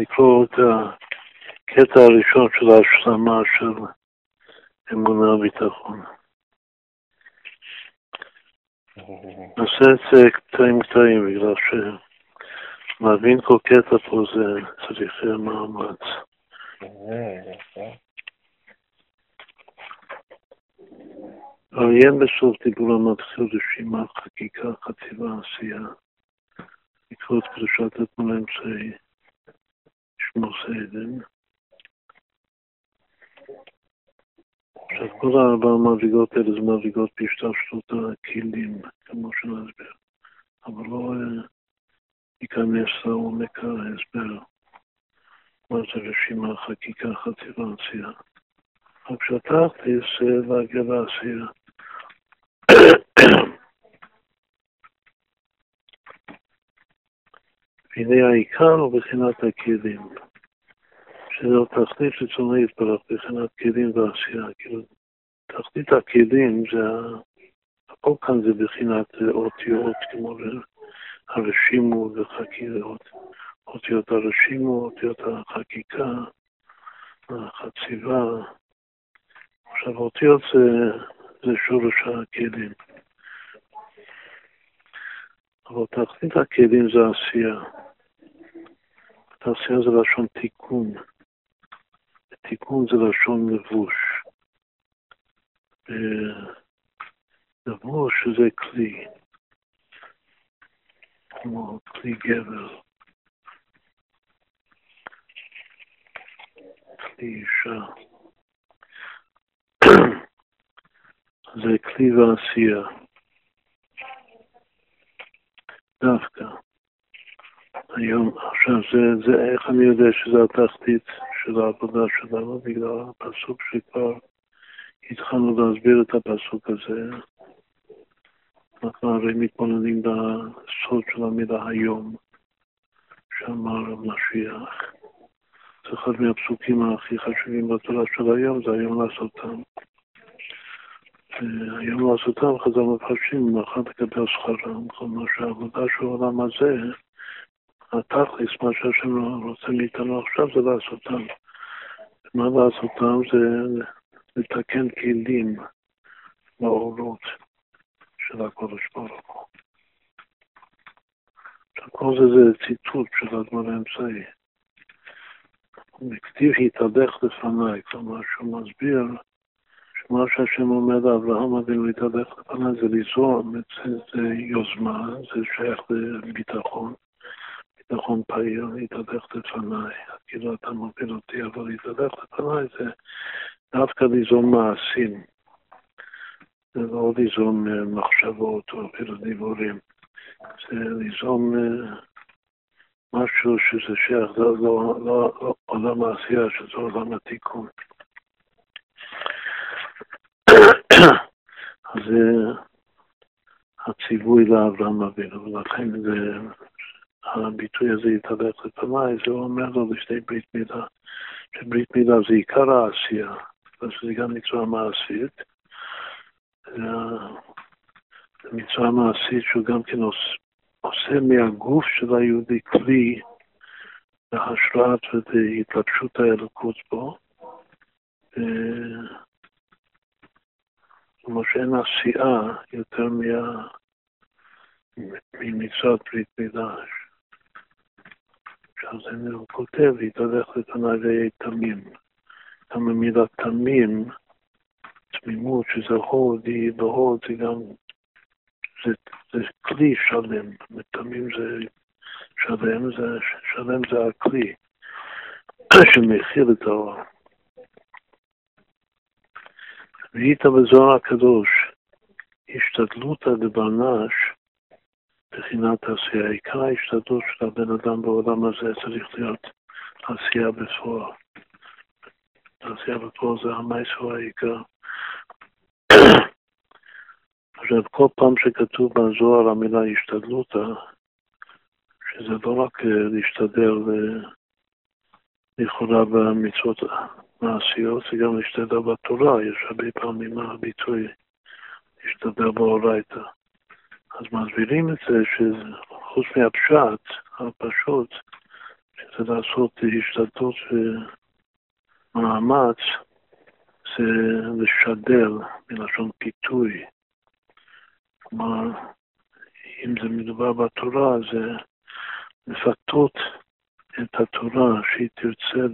לקרוא את הקטע הראשון של ההשלמה של אמונה וביטחון. נעשה את זה קטעים קטעים, בגלל שלהבין כל קטע פה זה צריך מאמץ. עיין בסוף דיבור המתחיל רשימת חקיקה, חטיבה, עשייה. לקרוא את קדושת אתמול אמצעי, שמור סיידן. עכשיו, כל ארבע המדרגות האלה זה מדרגות בהשתלשלות הכלים, כמו שנסביר. אבל לא ייכנס לעומק ההסבר. מה זה רשימה, חקיקה, חטיבה, עשייה. רק שתכלס להגיע לעשייה. והנה העיקר בחינת הכלים, שזו תכלית רצוני יתברך, בחינת כלים ועשייה. כאילו, תכלית הכלים זה, הכל כאן זה בחינת אותיות, כמו הרשימו וחקירות. אותיות הרשימו, אותיות החקיקה, החציבה. עכשיו, אותיות זה, זה שורש הכלים. אבל תכלית הכלים זה עשייה. עשייה זה לשון תיקון. תיקון זה לשון לבוש. לבוש זה כלי, כמו כלי גבר. כלי אישה. זה כלי ועשייה. דווקא. היום, עכשיו, זה, זה איך אני יודע שזה התחתית של העבודה שלנו, בגלל הפסוק שכבר התחלנו להסביר את הפסוק הזה. אנחנו הרי מתבוננים בסוד של המילה היום, שאמר המשיח. זה אחד מהפסוקים הכי חשובים בתורה של היום, זה היום לעשותם. היום לעשותם חז"ל מפרשים, מאחר לקבל שכרם, כלומר שהעבודה של העולם הזה, התכלס, מה שהשם רוצה מאיתנו עכשיו זה לעשותם. מה לעשותם זה לתקן כלים באורות של הקודש ברוך הוא. כל זה זה ציטוט של הדבר האמצעי. וכתיב התהדך לפניי, כלומר שהוא מסביר מה שהשם אומר לאברהם אבינו להתהלך לפניי זה ליזום, זה יוזמה, זה שייך לביטחון, ביטחון פעיל, להתהלך לפניי. כאילו אתה מוביל אותי, אבל להתהלך לפניי זה דווקא ליזום מעשים. זה לא ליזום אה, מחשבות או אפילו דיבורים. זה ליזום אה, משהו שזה שייך לעולם העשייה, שזה עולם התיקון. אז זה הציווי לאברהם אבינו, ולכן זה, הביטוי הזה יתהלך לפניי, זה אומר לו לשתי ברית מילה, שברית מילה זה עיקר העשייה, וזה גם מצווה מעשית. זה מצווה מעשית שהוא גם כן עושה, מהגוף של היהודי כלי להשראת והתלבשות האלוקות בו. כמו שאין עשייה יותר ממצוות ברית מילה. עכשיו הוא כותב, התהלך לפניי ויהיה תמים. גם המילה תמים, תמימות, שזה הוד, היא בהוד, זה גם, זה, זה כלי שלם. תמים זה שלם, זה, שלם זה הכלי שמכיל את האור. ראית בזוהר הקדוש השתדלותא דברנש בחינת עשייה. עיקר ההשתדלות של הבן אדם בעולם הזה צריך להיות עשייה בפועל. עשייה בפועל זה המייסו העיקר. עכשיו, כל פעם שכתוב בזוהר המילה השתדלותא, שזה לא רק אה, להשתדל אה, לכאורה במצוות מעשיות, זה גם להשתדל בתורה, יש הרבה פעמים הביטוי להשתדל באורייתא. מסבירים את זה שחוץ מהפשט הפשוט, שזה לעשות השתדלות ומאמץ, זה לשדל מלשון פיתוי. כלומר, אם זה מדובר בתורה, זה לפתות את התורה שהיא תרצה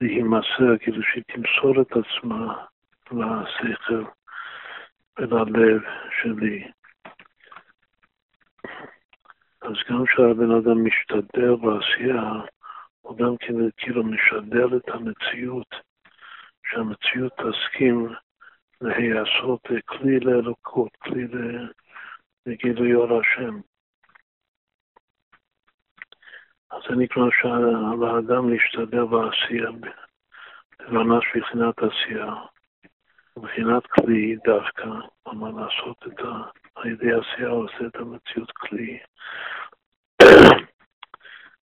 להימסר, כאילו שהיא תמסור את עצמה לשכל וללב שלי. אז גם כשהבן אדם משתדל בעשייה, הוא גם כן כאילו משדל את המציאות, שהמציאות תסכים להיעשות כלי לאלוקות, כלי לגילוי אור השם. אז זה נקרא שעל האדם להשתדל בעשייה, ממש מבחינת עשייה, מבחינת כלי דווקא, כלומר לעשות את ה... על ידי עשייה עושה את המציאות כלי.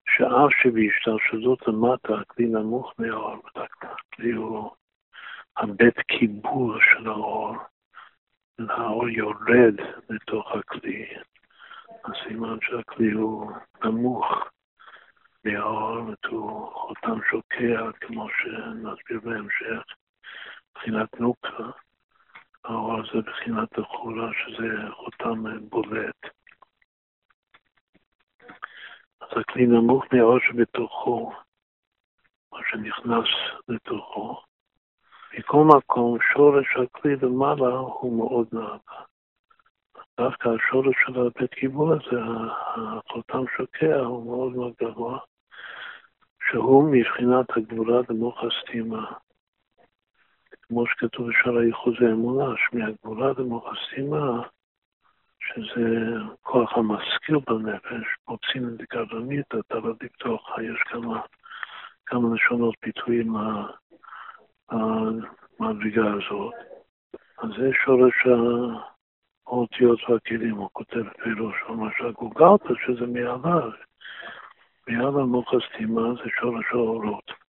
שאף שבהשתלשלות למטה הכלי נמוך מהאור, הכלי הוא הבית קיבור של האור, האור יורד לתוך הכלי, הסימן שהכלי הוא נמוך מהאור, הוא חותם שוקע, כמו שנסביר בהמשך, מבחינת נוקה. האור זה מבחינת החולה, שזה חותם בולט. אז הכלי נמוך מהאור שבתוכו, מה שנכנס לתוכו. מכל מקום, שורש הכלי למעלה הוא מאוד נהג. דווקא השורש של הבית קיבול הזה, החותם שוקע, הוא מאוד מאוד גבוה, שהוא מבחינת הגבולה למוח הסתימה. כמו שכתוב בשער הייחוד האמונה, שמהגבולה למוח הסתימה, שזה כוח המשכיל בנפש, מוצאים את גרענית, אתה לא לפתוח, יש כמה, כמה לשונות ביטויים המדרגה הזאת. אז זה שורש האותיות והכלים, הוא כותב פירוש, מה שהגוגלת, שזה מעליו, מעל המוח הסתימה זה שורש האורות.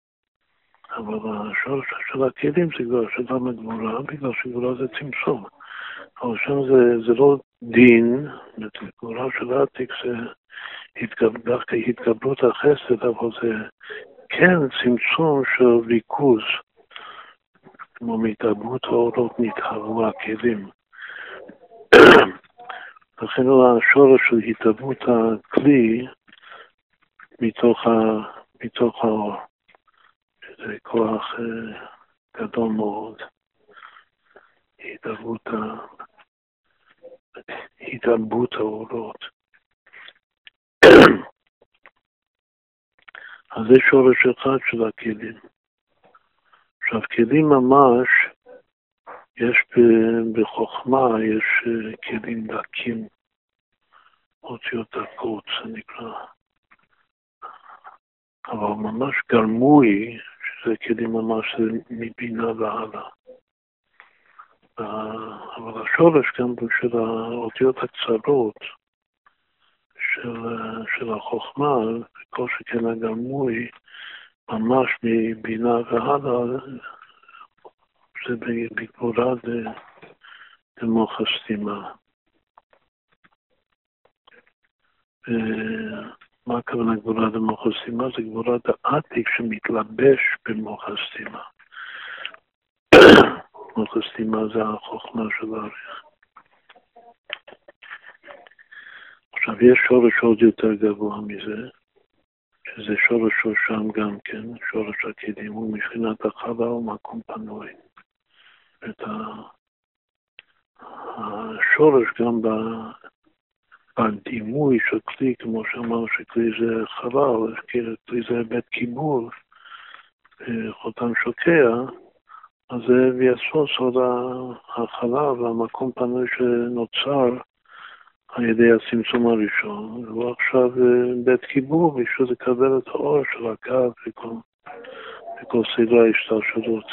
אבל השורש של הכלים זה כבר של ל"ד גבורה, בגלל שגבורה זה צמצום. אבל שם זה, זה לא דין, גבורה של העתיק זה דווקא התגברות החסד, אבל זה כן צמצום של ריכוז. כמו מהתרבות האורות נתהוו הכלים. לכן השורש של התהוות הכלי מתוך, ה, מתוך האור, שזה כוח uh, גדול מאוד, התהוות, התהוות האורות. אז זה שורש אחד של הכלים. עכשיו, כלים ממש, יש בחוכמה, יש אה, כלים דקים, אותיות דקות, זה נקרא. אבל ממש גרמוי, שזה כלים ממש מבינה והלאה. אבל השורש גם של האותיות הקצרות של, של החוכמה, כל שכן הגרמוי, ממש מבינה והלאה, זה בגבורה דמוח הסתימה. מה הכוונה גבורה דמוח הסתימה? זה גבורה דעתיק שמתלבש במוח הסתימה. מוח הסתימה זה החוכמה של האריך. עכשיו, יש שורש עוד יותר גבוה מזה, שזה שורש שם גם כן, שורש הכלים, הוא מבחינת החווה ומקום פנוי. את השורש גם בדימוי של כלי, כמו שאמרנו שכלי זה חבל, כלי זה בית קיבול, אה, חותם שוקע, אז זה ויסוס עוד החלל והמקום פנוי שנוצר על ידי הצמצום הראשון, והוא עכשיו אה, בית קיבור בשביל לקבל את האור של הקו וכל, וכל סדרי ההשתלשלות,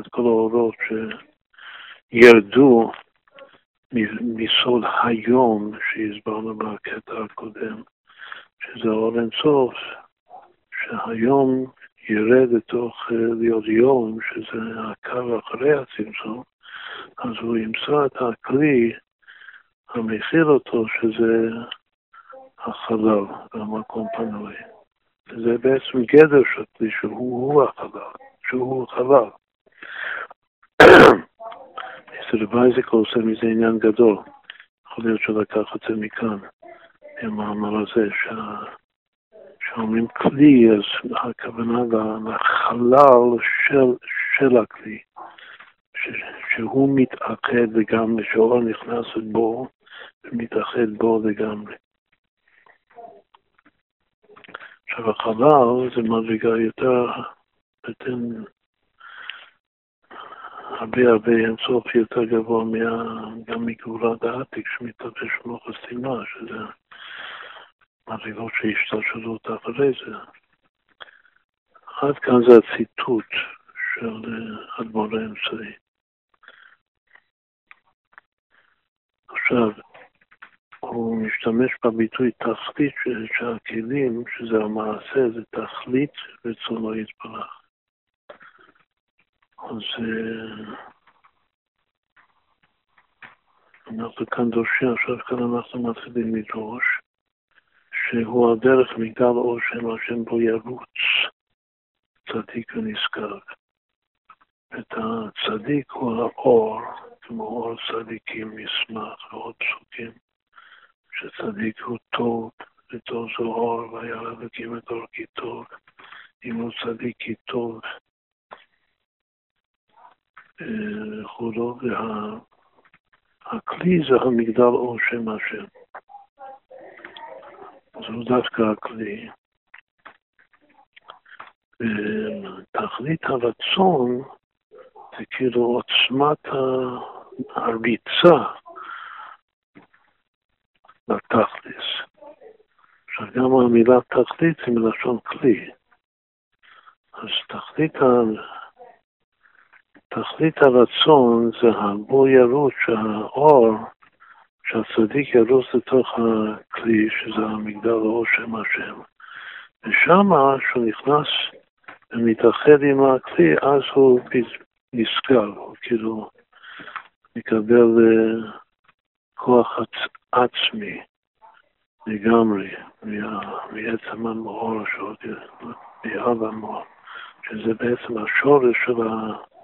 את כל האורות שירדו מסוד היום שהסברנו בקטע הקודם, שזה אור אינסוף, שהיום ירד לתוך אה, להיות יום, שזה הקו אחרי הצמצום, אז הוא ימצא את הכלי המכיל אותו, שזה החלל והמקום פנוי. זה בעצם גדר של כלי שהוא החלל, שהוא חלל. אצל וייזק עושה מזה עניין גדול. יכול להיות שלקח את זה מכאן, המאמר הזה, שאומרים כלי, אז הכוונה לחלל של, של הכלי, ש, שהוא מתאחד לגמרי, שאור נכנס בו ומתאחד בו לגמרי. עכשיו החלל זה מדרגה יותר, יותר הרבה הרבה אינסוף יותר גבוה מה, גם מגאולת העתיק שמתלבש מוח הסתימה, שזה מדרגות שהשתלשלות אחרי זה. עד כאן זה הציטוט של אה, אדמו"ר האמצעי. עכשיו, הוא משתמש בביטוי תכלית של הכלים, שזה המעשה, זה תכלית רצונו יתברך. אז אה, אנחנו כאן דורשים, עכשיו כאן אנחנו מתחילים לדרוש, שהוא הדרך מגדל אור שם השם בו ירוץ צדיק ונזכר. את הצדיק הוא האור, כמו אור צדיקים מסמך ועוד פסוקים, שצדיק הוא טוב, וטוב זו אור, והיה אלוקים את אור כי טוב, אם הוא צדיק כי טוב. וכולו, והכלי זה המגדל אור שם השם. זהו דווקא הכלי. תכלית הרצון זה כאילו עוצמת הריצה לתכליס. עכשיו גם המילה תכלית היא מלשון כלי. אז תכלית תכלית הרצון זה הבו ירוץ שהאור, שהצדיק ירוץ לתוך הכלי, שזה המגדל האור שם השם. ושם, כשהוא נכנס ומתאחד עם הכלי, אז הוא נזכר, הוא כאילו מקבל uh, כוח עצ... עצמי לגמרי מעצם המאור, מאב המאור, שזה בעצם השורש של ה...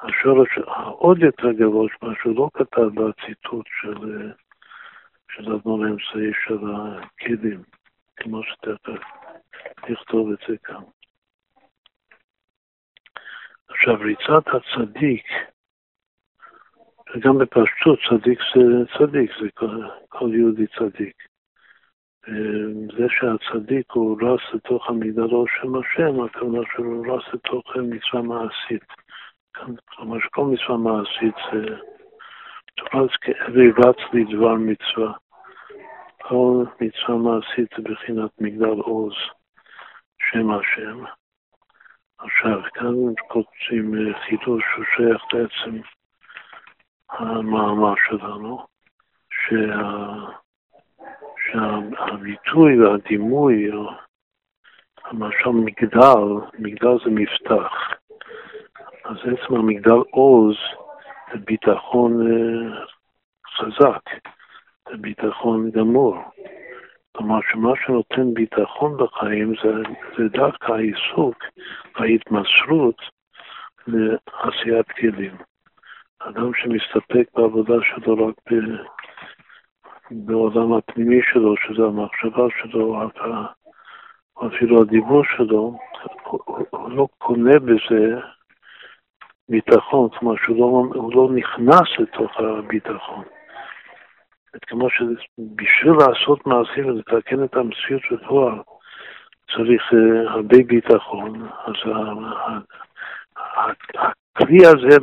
השורש העוד יותר גבוה, מה שהוא לא כתב בציטוט של, של אדמון האמצעי של הכלים, כמו שתכף נכתוב את זה כאן. עכשיו, ריצת הצדיק, וגם בפשטות צדיק זה צדיק, זה כל, כל יהודי צדיק. זה שהצדיק הוא רס לתוך המגדלו של השם, הכוונה שהוא רס לתוך מצווה מעשית. כלומר שכל מצווה מעשית זה תופס כאבי רץ לדבר מצווה. כל מצווה מעשית זה בחינת מגדל עוז, שם השם. עכשיו, כאן קוצים חידוש שהוא שייך לעצם המאמר שלנו, שה... שהביטוי והדימוי, למשל מגדל, מגדל זה מפתח. אז עצם המגדל עוז זה ביטחון אה, חזק, זה ביטחון גמור. כלומר שמה שנותן ביטחון בחיים זה, זה דווקא העיסוק, ההתמסרות לעשיית כלים. אדם שמסתפק בעבודה שלו רק ב, בעולם הפנימי שלו, שזה המחשבה שלו, אפילו הדיבור שלו, הוא לא קונה בזה ביטחון, כלומר שהוא לא, לא נכנס לתוך הביטחון. כמו שבשביל לעשות מעשים ולתקן את המציאות בפועל צריך uh, הרבה ביטחון, אז הכלי הזה,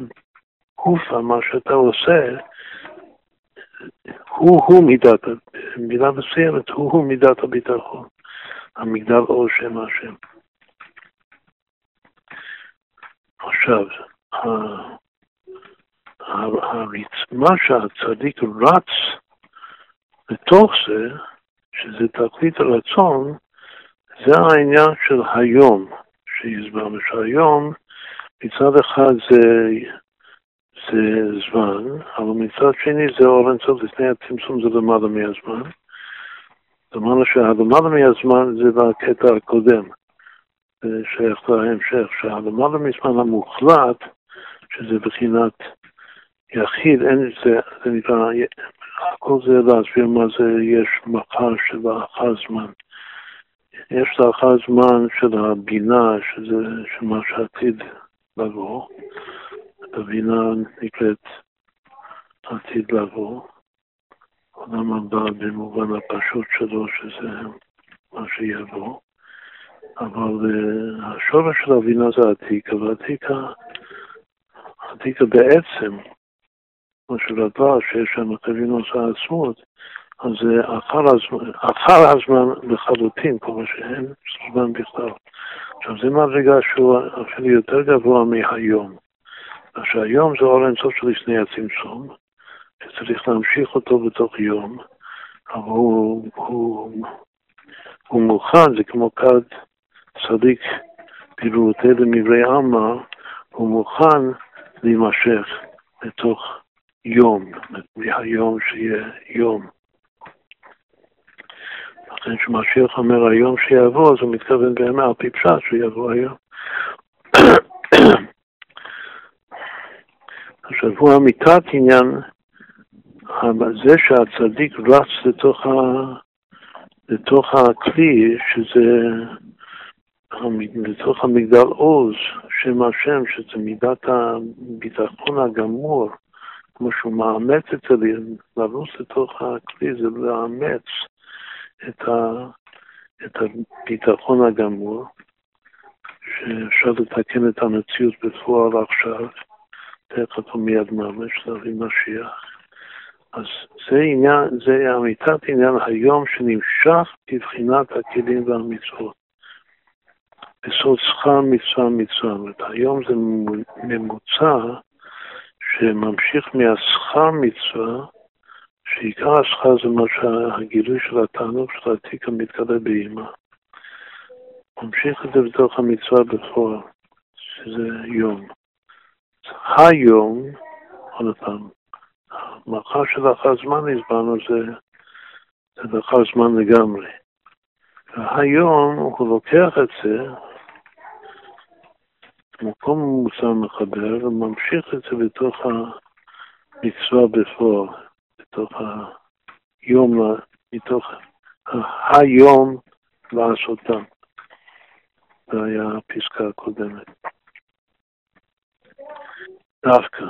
גופה, מה שאתה עושה, הוא-הוא מידת, במידה מסוימת, הוא-הוא מידת הביטחון, המגדל אור שם השם. עכשיו, מה שהצדיק רץ בתוך זה, שזה תכלית הרצון, זה העניין של היום שהסברנו, שהיום מצד אחד זה, זה זמן, אבל מצד שני זה אור אינסוף, לפני הצמצום זה למעלה מהזמן. אומרת שהלמעלה מהזמן זה בקטע הקודם, זה שייך להמשך, שהלמעלה מהזמן המוחלט, שזה בחינת יחיד, אין, זה, זה נקרא, כל זה להסביר מה זה יש מחר שלאחר זמן. יש לאחר זמן של הבינה, שזה של מה שעתיד לבוא. הבינה נקראת עתיד לבוא. עולם הבא במובן הפשוט שלו, שזה מה שיבוא. אבל uh, השורש של הבינה זה עתיקה, ועתיקה עתיקה בעצם, כמו שלדבר שיש שם חבינוס העצמות, אז זה אחר הזמן, אחר הזמן לחלוטין, כל מה שאין זמן בכלל. עכשיו, זה מדרגה שהוא אפילו יותר גבוה מהיום. עכשיו, היום זה אור אינסוף של לפני הצמצום, שצריך להמשיך אותו בתוך יום, אבל הוא, הוא, הוא מוכן, זה כמו כד צדיק פירוטי למברי עלמא, הוא מוכן להימשך לתוך יום, מהיום שיהיה יום. לכן כשמשיח אומר היום שיבוא, אז הוא מתכוון באמת על פי פשט שיבוא היום. הוא אמיתת עניין זה שהצדיק רץ לתוך, ה, לתוך הכלי, שזה לתוך המגדל עוז, שם השם, שזה מידת הביטחון הגמור, כמו שהוא מאמץ את זה, לרוץ לתוך הכלי זה לאמץ את, ה, את הביטחון הגמור, שאפשר לתקן את המציאות בפועל עכשיו, תכף ומיד ממש, להביא משיח. אז זה עניין, זה אמיתת עניין היום שנמשך בבחינת הכלים והמצוות. שכר מצווה מצווה. זאת היום זה ממוצע שממשיך מהשכר מצווה, שעיקר השכר זה מה שהגילוי של התענוג של התיק המתגלה באימא. ממשיך את זה בתוך המצווה בפועל, שזה יום. היום, עוד פעם, מאחר שלאחר זמן הסברנו זה, זה לאחר זמן לגמרי. והיום הוא לוקח את זה מקום מוסר מחבר וממשיך את זה בתוך המצווה בפועל, בתוך היום, מתוך היום לעשותם. זה היה הפסקה הקודמת. דווקא.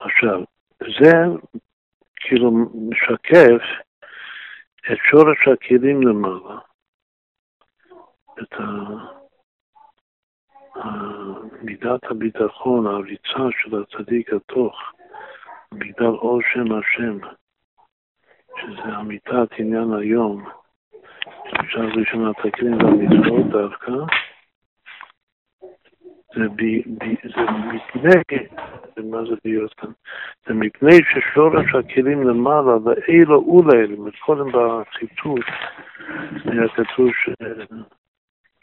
עכשיו, זה כאילו משקף את שורש הכלים למעלה, את מידת הביטחון, הריצה של הצדיק התוך מגדל אור שם השם, שזה אמיתת עניין היום, אפשר ראשונה תקרין והמצוות דווקא, זה, ב, ב, זה מפני, מה זה להיות כאן? זה מפני ששורש הכלים למעלה, ואילו ולאלה, קודם בציטוט היה כתוב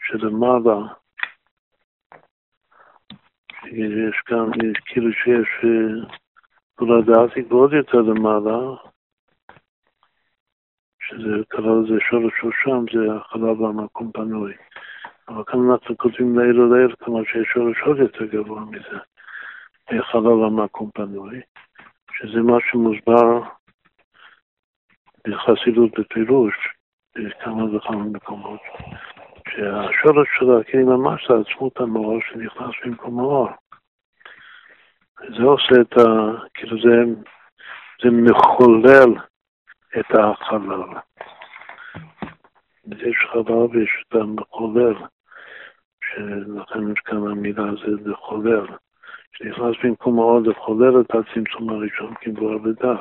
שלמעלה, יש כאן, כאילו שיש תולדתי ועוד יותר למעלה, שזה קרא לזה שורש שושם, זה החלל במקום פנוי. אבל כאן אנחנו כותבים לעיל ולעיל, כלומר שיש שורש עוד יותר גבוה מזה, חלל המקום פנוי, שזה מה שמוסבר בחסידות בפירוש, בכמה וכמה מקומות, שהשורש של הכלים ממש זה עצמות המאור שנכנס במקום האור. זה עושה את ה... כאילו זה, זה מחולל את החלל. יש חלל ויש את המחולל. שלכן יש כאן המילה הזאת לחולל, שנכנס במקום מאוד לחולל את הצמצום הראשון כמבואר בדח.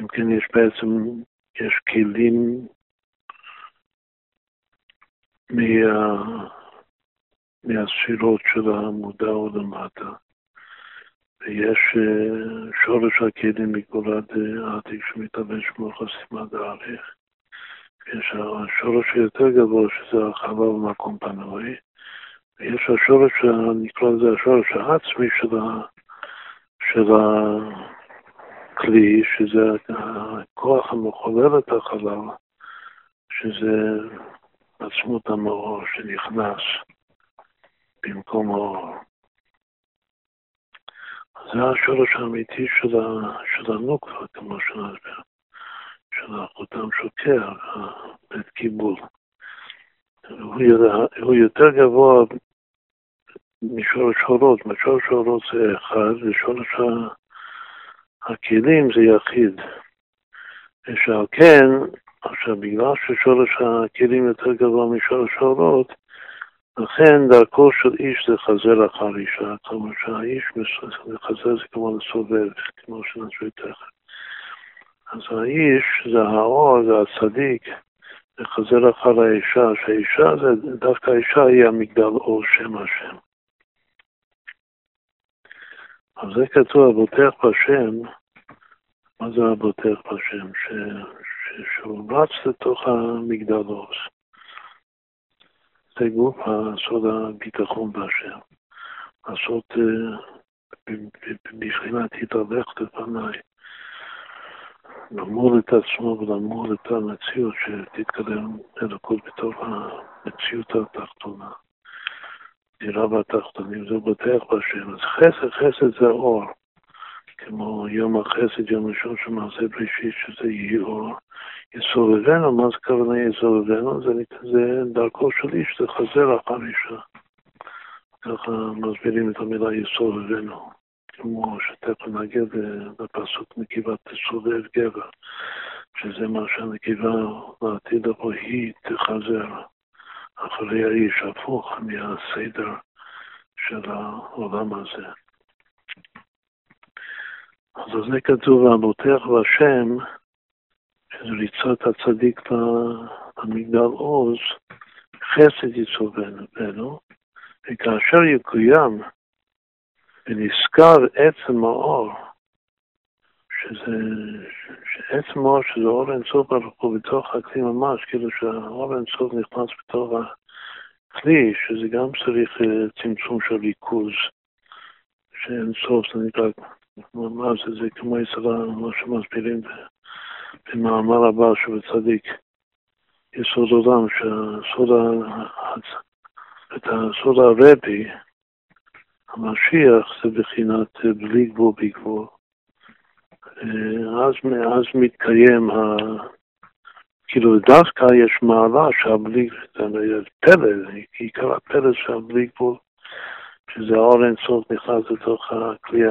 אם כן, יש בעצם, יש כלים מה, מהספירות של המודע או למטה, ויש אה, שורש הכלים מגולת העתיק שמתלבש כמו חסימה דאריך. יש השורש היותר גבוה שזה החווה במקום פנוי, ויש השורש, נקרא לזה השורש העצמי של, ה, של, הכלי, שזה הכוח המחולל את החלל, שזה עצמות המאור שנכנס במקום האור. זה השורש האמיתי של, של הנוקבה, כמו שנסביר, של החותם שוקע, בית קיבול. הוא יותר גבוה משורש אורות, משורש אורות זה אחד, ושורש הכלים זה יחיד. ושעל כן, עכשיו בגלל ששורש הכלים יותר גבוה משורש האורות, לכן דרכו של איש זה חזר אחר אישה, כלומר שהאיש חזר זה כמו לסובב, כמו שנסביר תכף. אז האיש זה האור, זה הצדיק, זה חזר אחר האישה, שהאישה זה, דווקא האישה היא המגדל אור שם השם. אז זה כתוב, הבוטח בשם, מה זה הבוטח בשם? ש, ש, שהוא רץ לתוך המגדל אור. זה גוף הסוד הביטחון בהשם. לעשות בבחינת התהלך לפניי. למול את עצמו ולמול את המציאות שתתקדם אלוקות בתוך המציאות התחתונה. דירה בתחתונים זה בוטח בשם. אז חסד, חסד זה אור. כמו יום החסד, יום ראשון של מעשה בראשית, שזה יהיה. יסובבנו, מה זה כוונה יסובבנו? זה, זה דרכו של איש, זה חזר אחר אישה. ככה מסבירים את המילה יסובבנו, כמו שתכף נגיע בפסוק נקיבה תסובב גבר, שזה מה שהנקיבה לעתיד לבוא היא תחזר אחרי האיש, הפוך מהסדר של העולם הזה. אז זה כתוב, והשם, שזה ריצת הצדיק למגדל עוז, חסד ייצור בנו, וכאשר יקוים ונזכר עצם האור, שזה, שעצם האור שזה אור אינסוף ברוך בתוך הכלי ממש, כאילו שהאור אינסוף נכנס בתוך הכלי, שזה גם צריך אה, צמצום של ריכוז, שאינסוף זה נקרא, ממש זה כמו יסודה, מה שמסבירים במאמר הבא שהוא צדיק, יסוד עולם, שהסוד, את הסוד הרבי, המשיח, זה בחינת בלי גבול בגבול. אז, אז מתקיים, ה... כאילו דווקא יש מעלה שהבלי, פלא, עיקר הפלא שהבלי גבול, שזה האור אינסוף נכנס לתוך הכלי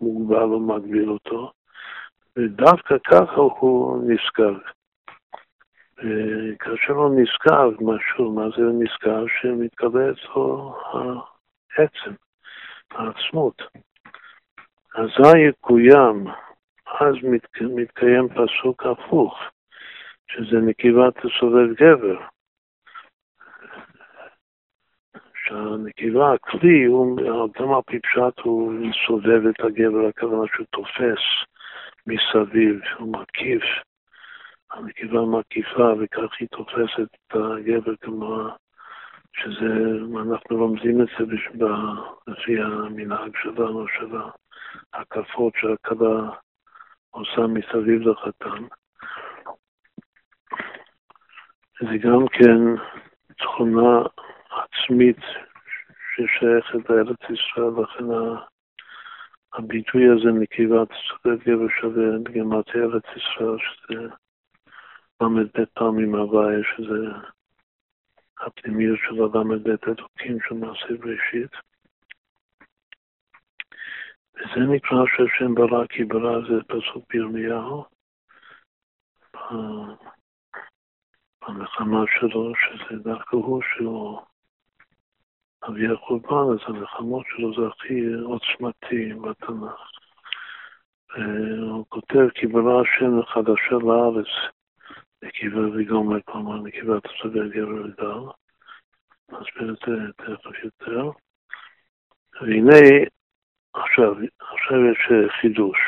המוגבל ומגביל אותו. ודווקא ככה הוא נזכר. כאשר הוא נזכר משהו, מה זה נזכר? שמתקבל אצלו העצם, העצמות. אזי יקוים, אז מת, מתקיים פסוק הפוך, שזה נקיבת הסובב גבר. שהנקיבה, הכלי, הוא, גם על פי פשט הוא סובב את הגבר, הכוונה שהוא תופס מסביב, הוא מקיף, הנקבה מקיפה וכך היא תופסת את הגבר כמו שזה, אנחנו לומדים את זה לפי המנהג שלנו, של ההקפות שהכלה עושה מסביב לחתן. זה גם כן תכונה עצמית ששייכת לארץ ישראל, לכן הביטוי הזה צודק גבר שווה בגימטרי ארץ ישראל, שזה ל"ב פעמים הוויה, שזה הפנימיות של הל"ב אלוקים של מעשה בראשית. וזה נקרא שהשם ברא כי ברא זה פסוק בירמיהו, במלחמה שלו, שזה דווקא הוא שהוא אבי החורבן, אז המלחמות שלו זה הכי עוצמתי בתנ"ך. הוא כותב, כי ברא השם חדשה לארץ, נקיבה וגומר, כלומר נקיבה תסוגר גבר וגל. נסביר את זה תכף יותר. והנה, עכשיו, עכשיו יש חידוש.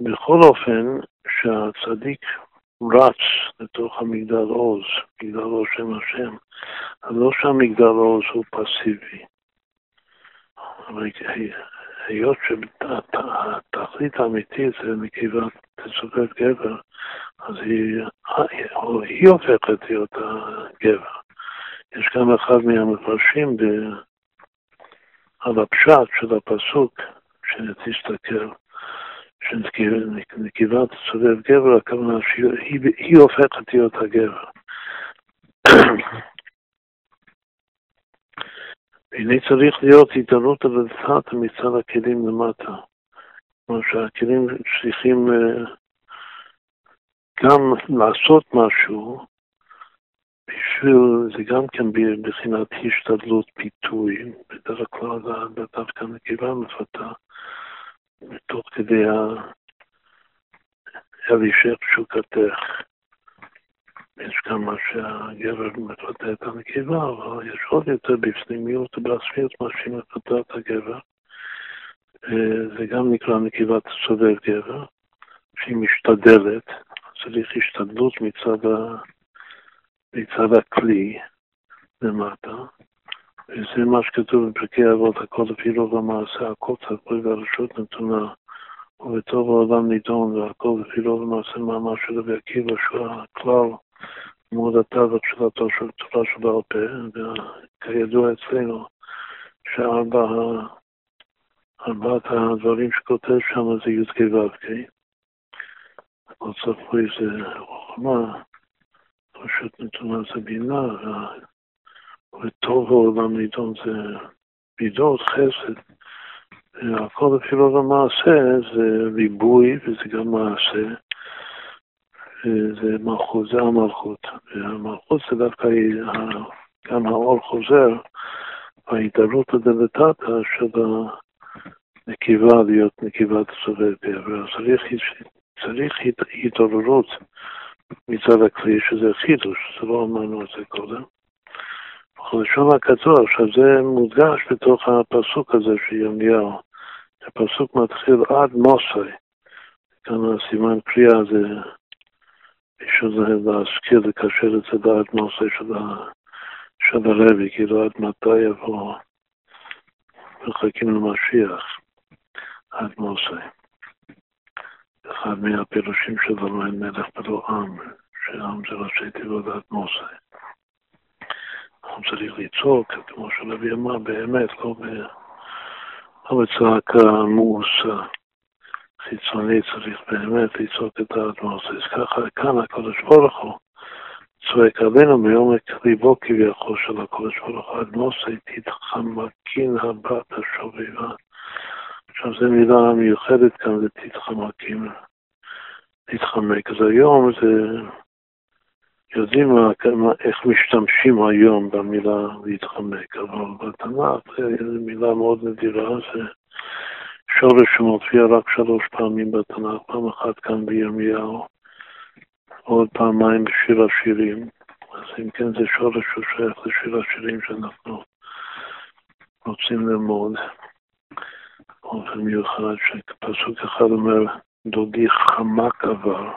בכל אופן, שהצדיק רץ לתוך המגדל עוז, מגדל עוז שם השם, אז לא שהמגדל עוז הוא פסיבי. היות שהתכלית האמיתית זה נקבת תצופת גבר, אז היא, היא הופכת להיות הגבר. יש גם אחד מהמפרשים על הפשט של הפסוק, שתסתכל, שנקבת סובב גבר, הכוונה שהיא הופכת להיות הגבר. והנה צריך להיות התעלות על הדעת מצד הכלים למטה. כלומר שהכלים צריכים אה, גם לעשות משהו, בשביל, זה גם כן מבחינת השתדלות פיתוי, בדרך כלל דווקא נקבה מפתה, תוך כדי הלישך שוקתך. יש גם מה שהגבר מפתה את הנקבה, אבל יש עוד יותר בפנימיות ובעצמיות מה שהיא מפתה את הגבר. זה גם נקרא נקבת סובב גבר, שהיא משתדלת, צריך השתדלות מצד, ה... מצד הכלי למטה, וזה מה שכתוב בפרקי אבות, הכל לפי רוב המעשה, הכל צפוי והרשות נתונה, ובטוב העולם נידון, והכל לפי רוב המעשה מאמר של רבי עקיבא, שהוא הכלל מאוד הטבע תפילתו של תורה שבעל פה, וכידוע אצלנו שארבע ארבעת הדברים שכותב שם זה י"ק ו"ק. הכל צפוי זה חוכמה, פשוט נתונה זה בינה, וטוב העולם נידון זה מידות, חסד. הכל אפילו במעשה זה ריבוי וזה גם מעשה. זה מלכות, זה המלכות. והמלכות זה דווקא גם האור חוזר, ההתערות הדלתתא של הנקבה להיות נקבת סובב גבר. צריך, התעוררות מצד הכלי, שזה חידוש, זה לא אמרנו את זה קודם. בלשון הקצור, עכשיו זה מודגש בתוך הפסוק הזה של ירמיהו. הפסוק מתחיל עד מוסי. כאן הסימן קריאה זה בשביל להזכיר, לקשר את זה לעד מוסי של, של הרבי, כאילו עד מתי יבוא, מחכים למשיח, עד מוסי. אחד מהפירושים אין מלך ולא עם, שעם זה ראשי תיבות עד מוסי. אנחנו צריך לצעוק, כמו שלוי אמר, באמת, לא, ב... לא בצעקה מאוסה. חיצוני צריך באמת לצעוק את האדמו"ר. אז ככה כאן הקדוש ברוך הוא צועק עלינו מעומק ליבו כביכול של הקדוש ברוך הוא, אדמוסי תתחמקין הבת השובבה. עכשיו זו מילה מיוחדת כאן, זה תתחמקים, תתחמק. אז היום זה, יודעים איך משתמשים היום במילה להתחמק, אבל בתנ"ך זו מילה מאוד נדירה, זה שורש שמופיע רק שלוש פעמים בתנ"ך, פעם אחת כאן בירמיהו, עוד פעמיים בשיר השירים. אז אם כן זה שורש שהוא שייך לשיר השירים שאנחנו רוצים ללמוד. באופן מיוחד, שפסוק אחד אומר, דודי חמק עבר.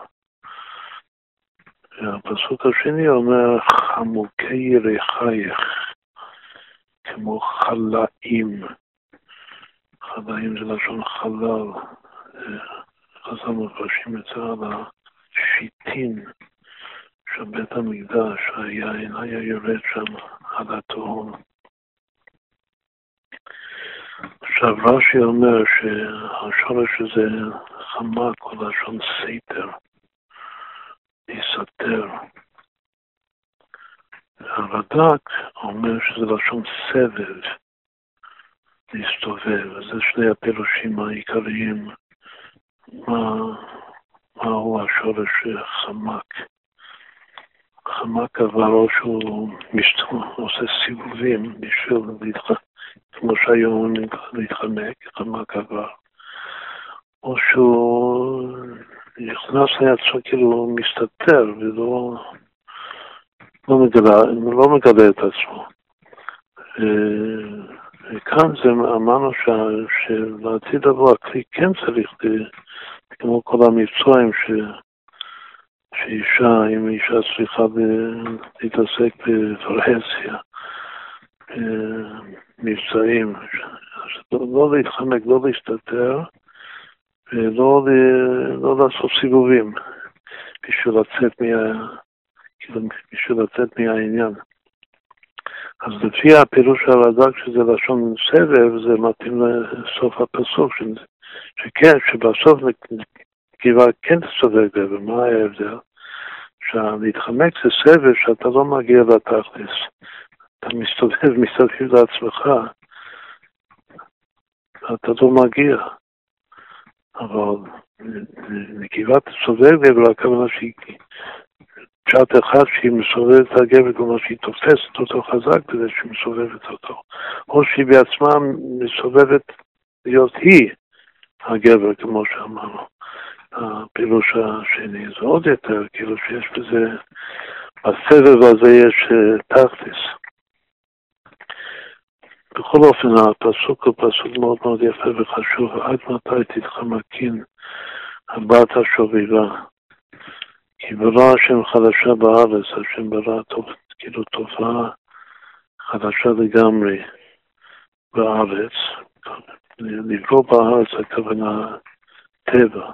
והפסוק השני אומר, חמוקי ירחייך, כמו חלאים. חלאים זה לשון חלל. חז"ל מפרשים את זה על השיטין של בית המקדש, היין היה יורד שם עד התהום. עכשיו רש"י אומר שהשורש הזה חמק הוא לשון סתר, להסתר. הרד"ק אומר שזה לשון סבב, להסתובב, וזה שני הפירושים העיקריים, מה, מהו השורש חמק. חמק עבר או שהוא עושה סיבובים בשביל להתחמק. כמו שהיום להתחמק, חמק עבר, או שהוא נכנס לעצמו כאילו מסתתר ולא לא מגלה, לא מגלה את עצמו. וכאן זה אמרנו שלעתיד לבוא הכלי כן צריך, כמו כל המבצועים, ש... שאישה, אם אישה צריכה להתעסק בפרהסיה, מבצעים, לא להתחמק, לא להסתתר, ולא לא לעשות סיבובים בשביל לצאת, מה, כאילו, בשביל לצאת מהעניין. אז לפי הפירוש של הרד"ק, שזה לשון סבב, זה מתאים לסוף הפסוק, שכן, שבסוף נקבה כן תסובב גבר, מה ההבדל? שלהתחמק זה סבב שאתה לא מגיע לתכלס. אתה מסתובב מסביב לעצמך, אתה לא מגיע. אבל נקיבת סובב גבר, הכוונה שהיא פשט אחד שהיא מסובבת את הגבר, כלומר שהיא תופסת אותו חזק בזה שהיא מסובבת אותו, או שהיא בעצמה מסובבת להיות היא הגבר, כמו שאמרנו. הפילוש השני זה עוד יותר, כאילו שיש בזה, בסבב הזה יש אה, תכלס. בכל אופן, הפסוק הוא פסוק מאוד מאוד יפה וחשוב, עד מתי תתחמקין הבת השובבה. כי ברא השם חדשה בארץ, השם ברא כאילו תופעה חדשה לגמרי בארץ. לברוא בארץ הכוונה טבע.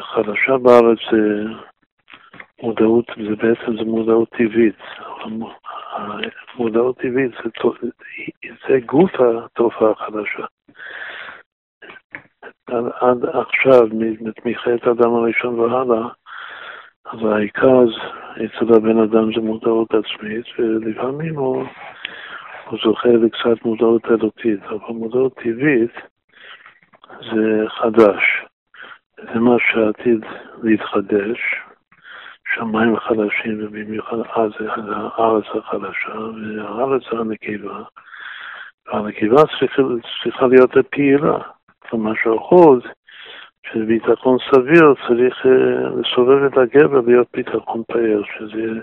חדשה בארץ זה מודעות, זה בעצם זה מודעות טבעית. מודעות טבעית זה, זה גוף התופעה החדשה. עד, עד עכשיו, מחטא האדם הראשון והלאה, אז העיקר אצל הבן אדם זה מודעות עצמית, ולפעמים הוא, הוא זוכה לקצת מודעות אלוקית, אבל מודעות טבעית זה חדש. זה מה שעתיד להתחדש, שמיים חדשים, ובמיוחד אז הארץ החדשה, והארץ הנקבה, והנקבה צריכה, להיות הפעילה. כלומר שהאחוז של ביטחון סביר צריך אה, לסובב את הגבר להיות ביטחון פער, שזה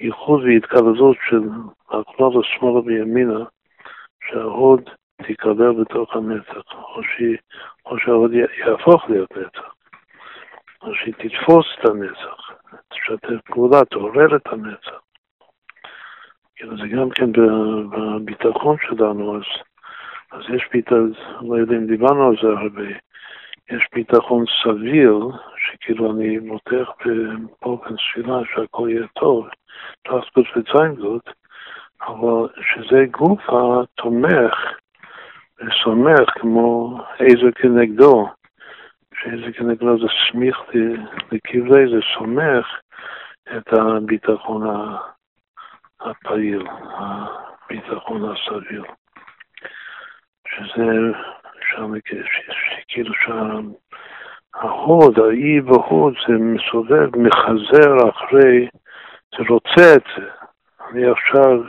ייחוד והתקלדות של הכלל לשמאלה וימינה, שההוד תיקבר בתוך הנצח, או, שהיא, או שההוד יהפוך להיות נצח, או שהיא תתפוס את הנצח, תשתף פעולה, תעורר את הנצח. כאילו זה גם כן בביטחון שלנו, אז אז יש ביטחון, לא יודע אם דיברנו על זה הרבה, יש ביטחון סביר, שכאילו אני מותח באופן תפילה שהכל יהיה טוב, תחת וציינות, אבל שזה גוף התומך וסומך כמו איזה כנגדו, שאיזה כנגדו זה סמיך לכבלי, זה סומך את הביטחון הפעיל, הביטחון הסביר. שזה שם, כאילו שההוד, האי והוד, זה מסובב, מחזר אחרי, זה רוצה את זה. אני עכשיו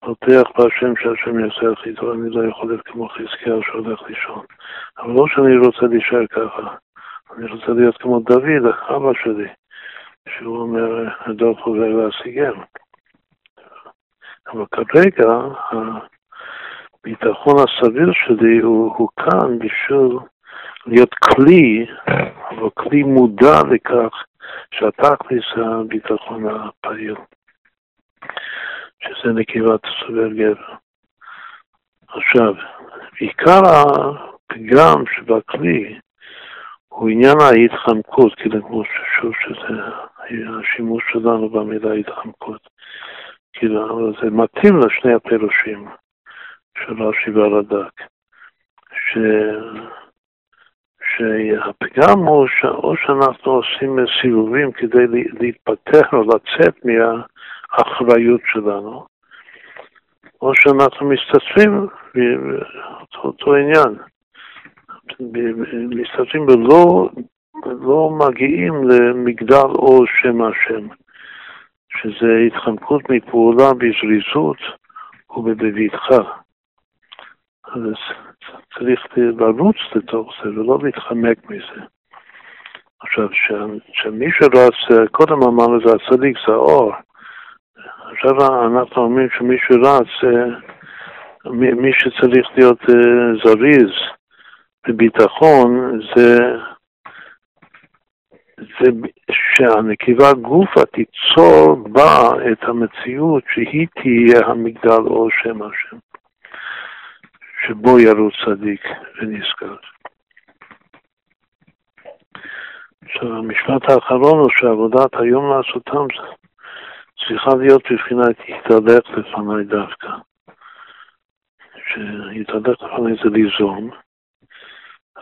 פותח בהשם שהשם יעשה הכי טוב, אני לא יכול להיות כמו חזקיהו שהולך לישון. אבל לא שאני רוצה להישאר ככה, אני רוצה להיות כמו דוד, אבא שלי, שהוא אומר, הדור חובר להשיגם. אבל כרגע, הביטחון הסביר שלי הוא, הוא כאן בשביל להיות כלי, אבל כלי מודע לכך שהתכלס זה הביטחון הפעיל, שזה נקיבת הסובר גבר. עכשיו, עיקר הפגם שבכלי הוא עניין ההתחמקות, כאילו כמו ששוב שזה השימוש שלנו במילה התחמקות. כאילו, זה מתאים לשני הפירושים. של רש"י והרד"ק, ש... שהפגם הוא שאו שאנחנו עושים סיבובים כדי להתפטר או לצאת מהאחריות שלנו, או שאנחנו מסתתרים באותו עניין. מסתתרים ולא לא מגיעים למגדל או שם השם, שזה התחמקות מפעולה בזריזות ובבטחה. אז צריך לרוץ לתוך זה ולא להתחמק מזה. עכשיו, שמי שרץ, קודם אמרנו זה הצדיק, זה האור. עכשיו אנחנו אומרים שמי שרץ, מי שצריך להיות אה, זריז בביטחון, זה, זה שהנקבה גופה תיצור בה את המציאות שהיא תהיה המגדל או שם השם. שבו ירוץ צדיק ונזכר. עכשיו, המשפט האחרון הוא שעבודת היום לעשותם צריכה להיות בבחינת התהלך לפניי דווקא. שיתהלך לפניי זה ליזום,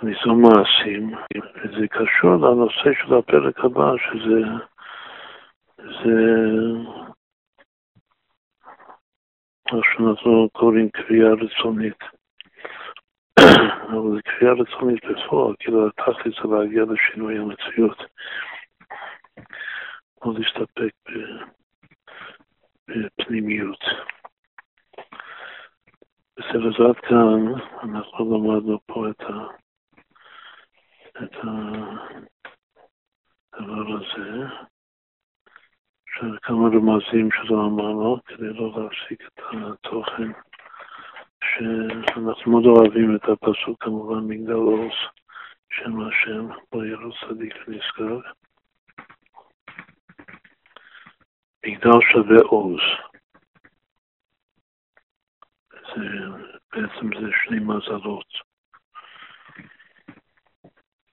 ליזום מעשים, וזה קשור לנושא של הפרק הבא, שזה זה מה שאנחנו קוראים קריאה רצונית. אבל זו קריאה רצונית בפועל, כאילו התכלית זה להגיע לשינוי המציאות. או להסתפק בפנימיות. בסדר, אז עד כאן אנחנו למדנו פה את, ה, את הדבר הזה. כמה רמזים שלא אמרנו, כדי לא להפסיק את התוכן. שאנחנו מאוד אוהבים את הפסוק כמובן מגדל עוז, שם השם, בו ירו צדיק ונזכר. מגדל שווה עוז. זה, בעצם זה שני מזלות.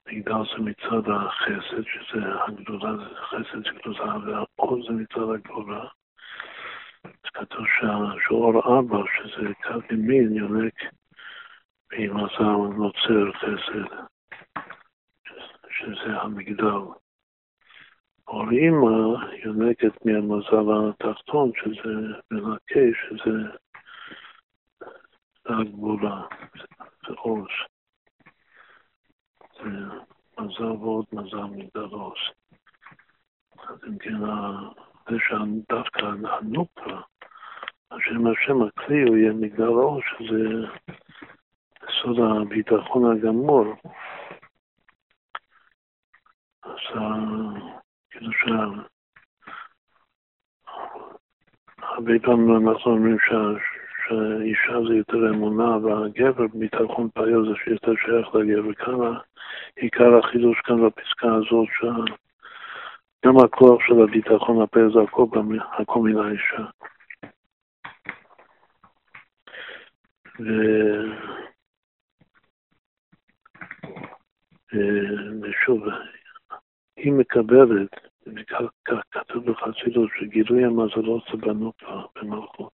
מגדל זה מצד החסד, שזה הגדולה, זה חסד זה גדולה, והעוז זה מצד הגדולה. כתוב שהשור ארבע, שזה קו ימין, יונק ממזל נוצר חסד, שזה המגדל. אור אימא יונקת מהמזל התחתון, שזה מנקה, שזה הגבולה, זה עוז. זה מזל ועוד מזל מגדל עוז. אז אם כן, זה שדווקא הנוקבה השם השם הכלי הוא יהיה מגדל אור, שזה סוד הביטחון הגמור. אז ש... הרבה פעמים אנחנו אומרים שהאישה זה יותר אמונה והגבר ביטחון פעיל זה שיותר שייך לגבר. כאן עיקר החידוש כאן בפסקה הזאת, שגם הכוח של הביטחון הפעיל זה הכל מן האישה. ושוב, היא מקבלת, כתוב בחסידות, שגילוי המזלות זה בנוקבה, במלכות.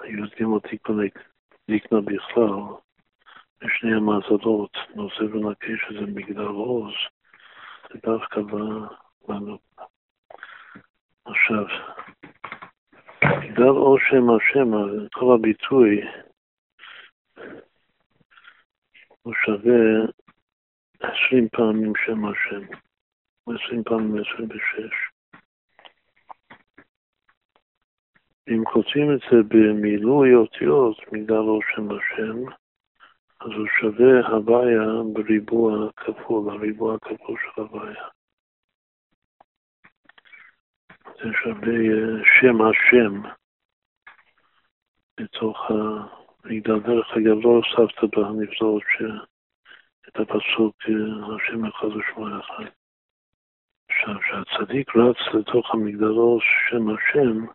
היהודים אותי קונה לקנות בכלל, בשני המזלות, נושא ונקי שזה מגדל עוז, זה דווקא בנוקבה. עכשיו, בגלל אור שם השם, כל הביטוי הוא שווה עשרים פעמים שם השם, עשרים פעמים עשרים ושש. אם כותבים את זה במילוי אותיות בגלל אור שם השם, אז הוא שווה הוויה בריבוע כפול, הריבוע הכפול של הוויה. זה שווה אה, שם השם בתוך המגדל. דרך אגב, לא הוספת בנבזרות את הפסוק אה, השם אחד ושמו אחד. עכשיו, כשהצדיק רץ לתוך המגדלו שם השם,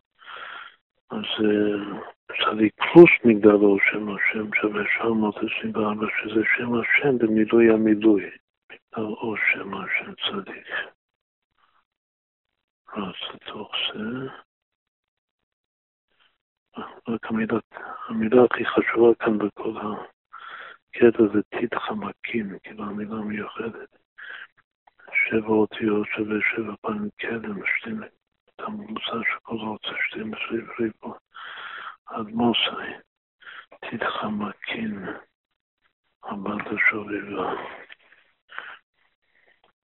אז אה, צדיק פלוס מגדלו שם השם שווה 724, שזה שם השם במילוי המילוי. מגדלו שם השם צדיק. רץ לתוך זה. רק המילה, המילה הכי חשובה כאן בכל הקטע זה טיט חמקים, כאילו המילה מיוחדת. שבע אותיות שווה שבע פעמים קדם, שתים, את הממוצע של כל האוצר, שתים עשרה ריבו, עד מוסי, חמקים, הבת השובבה.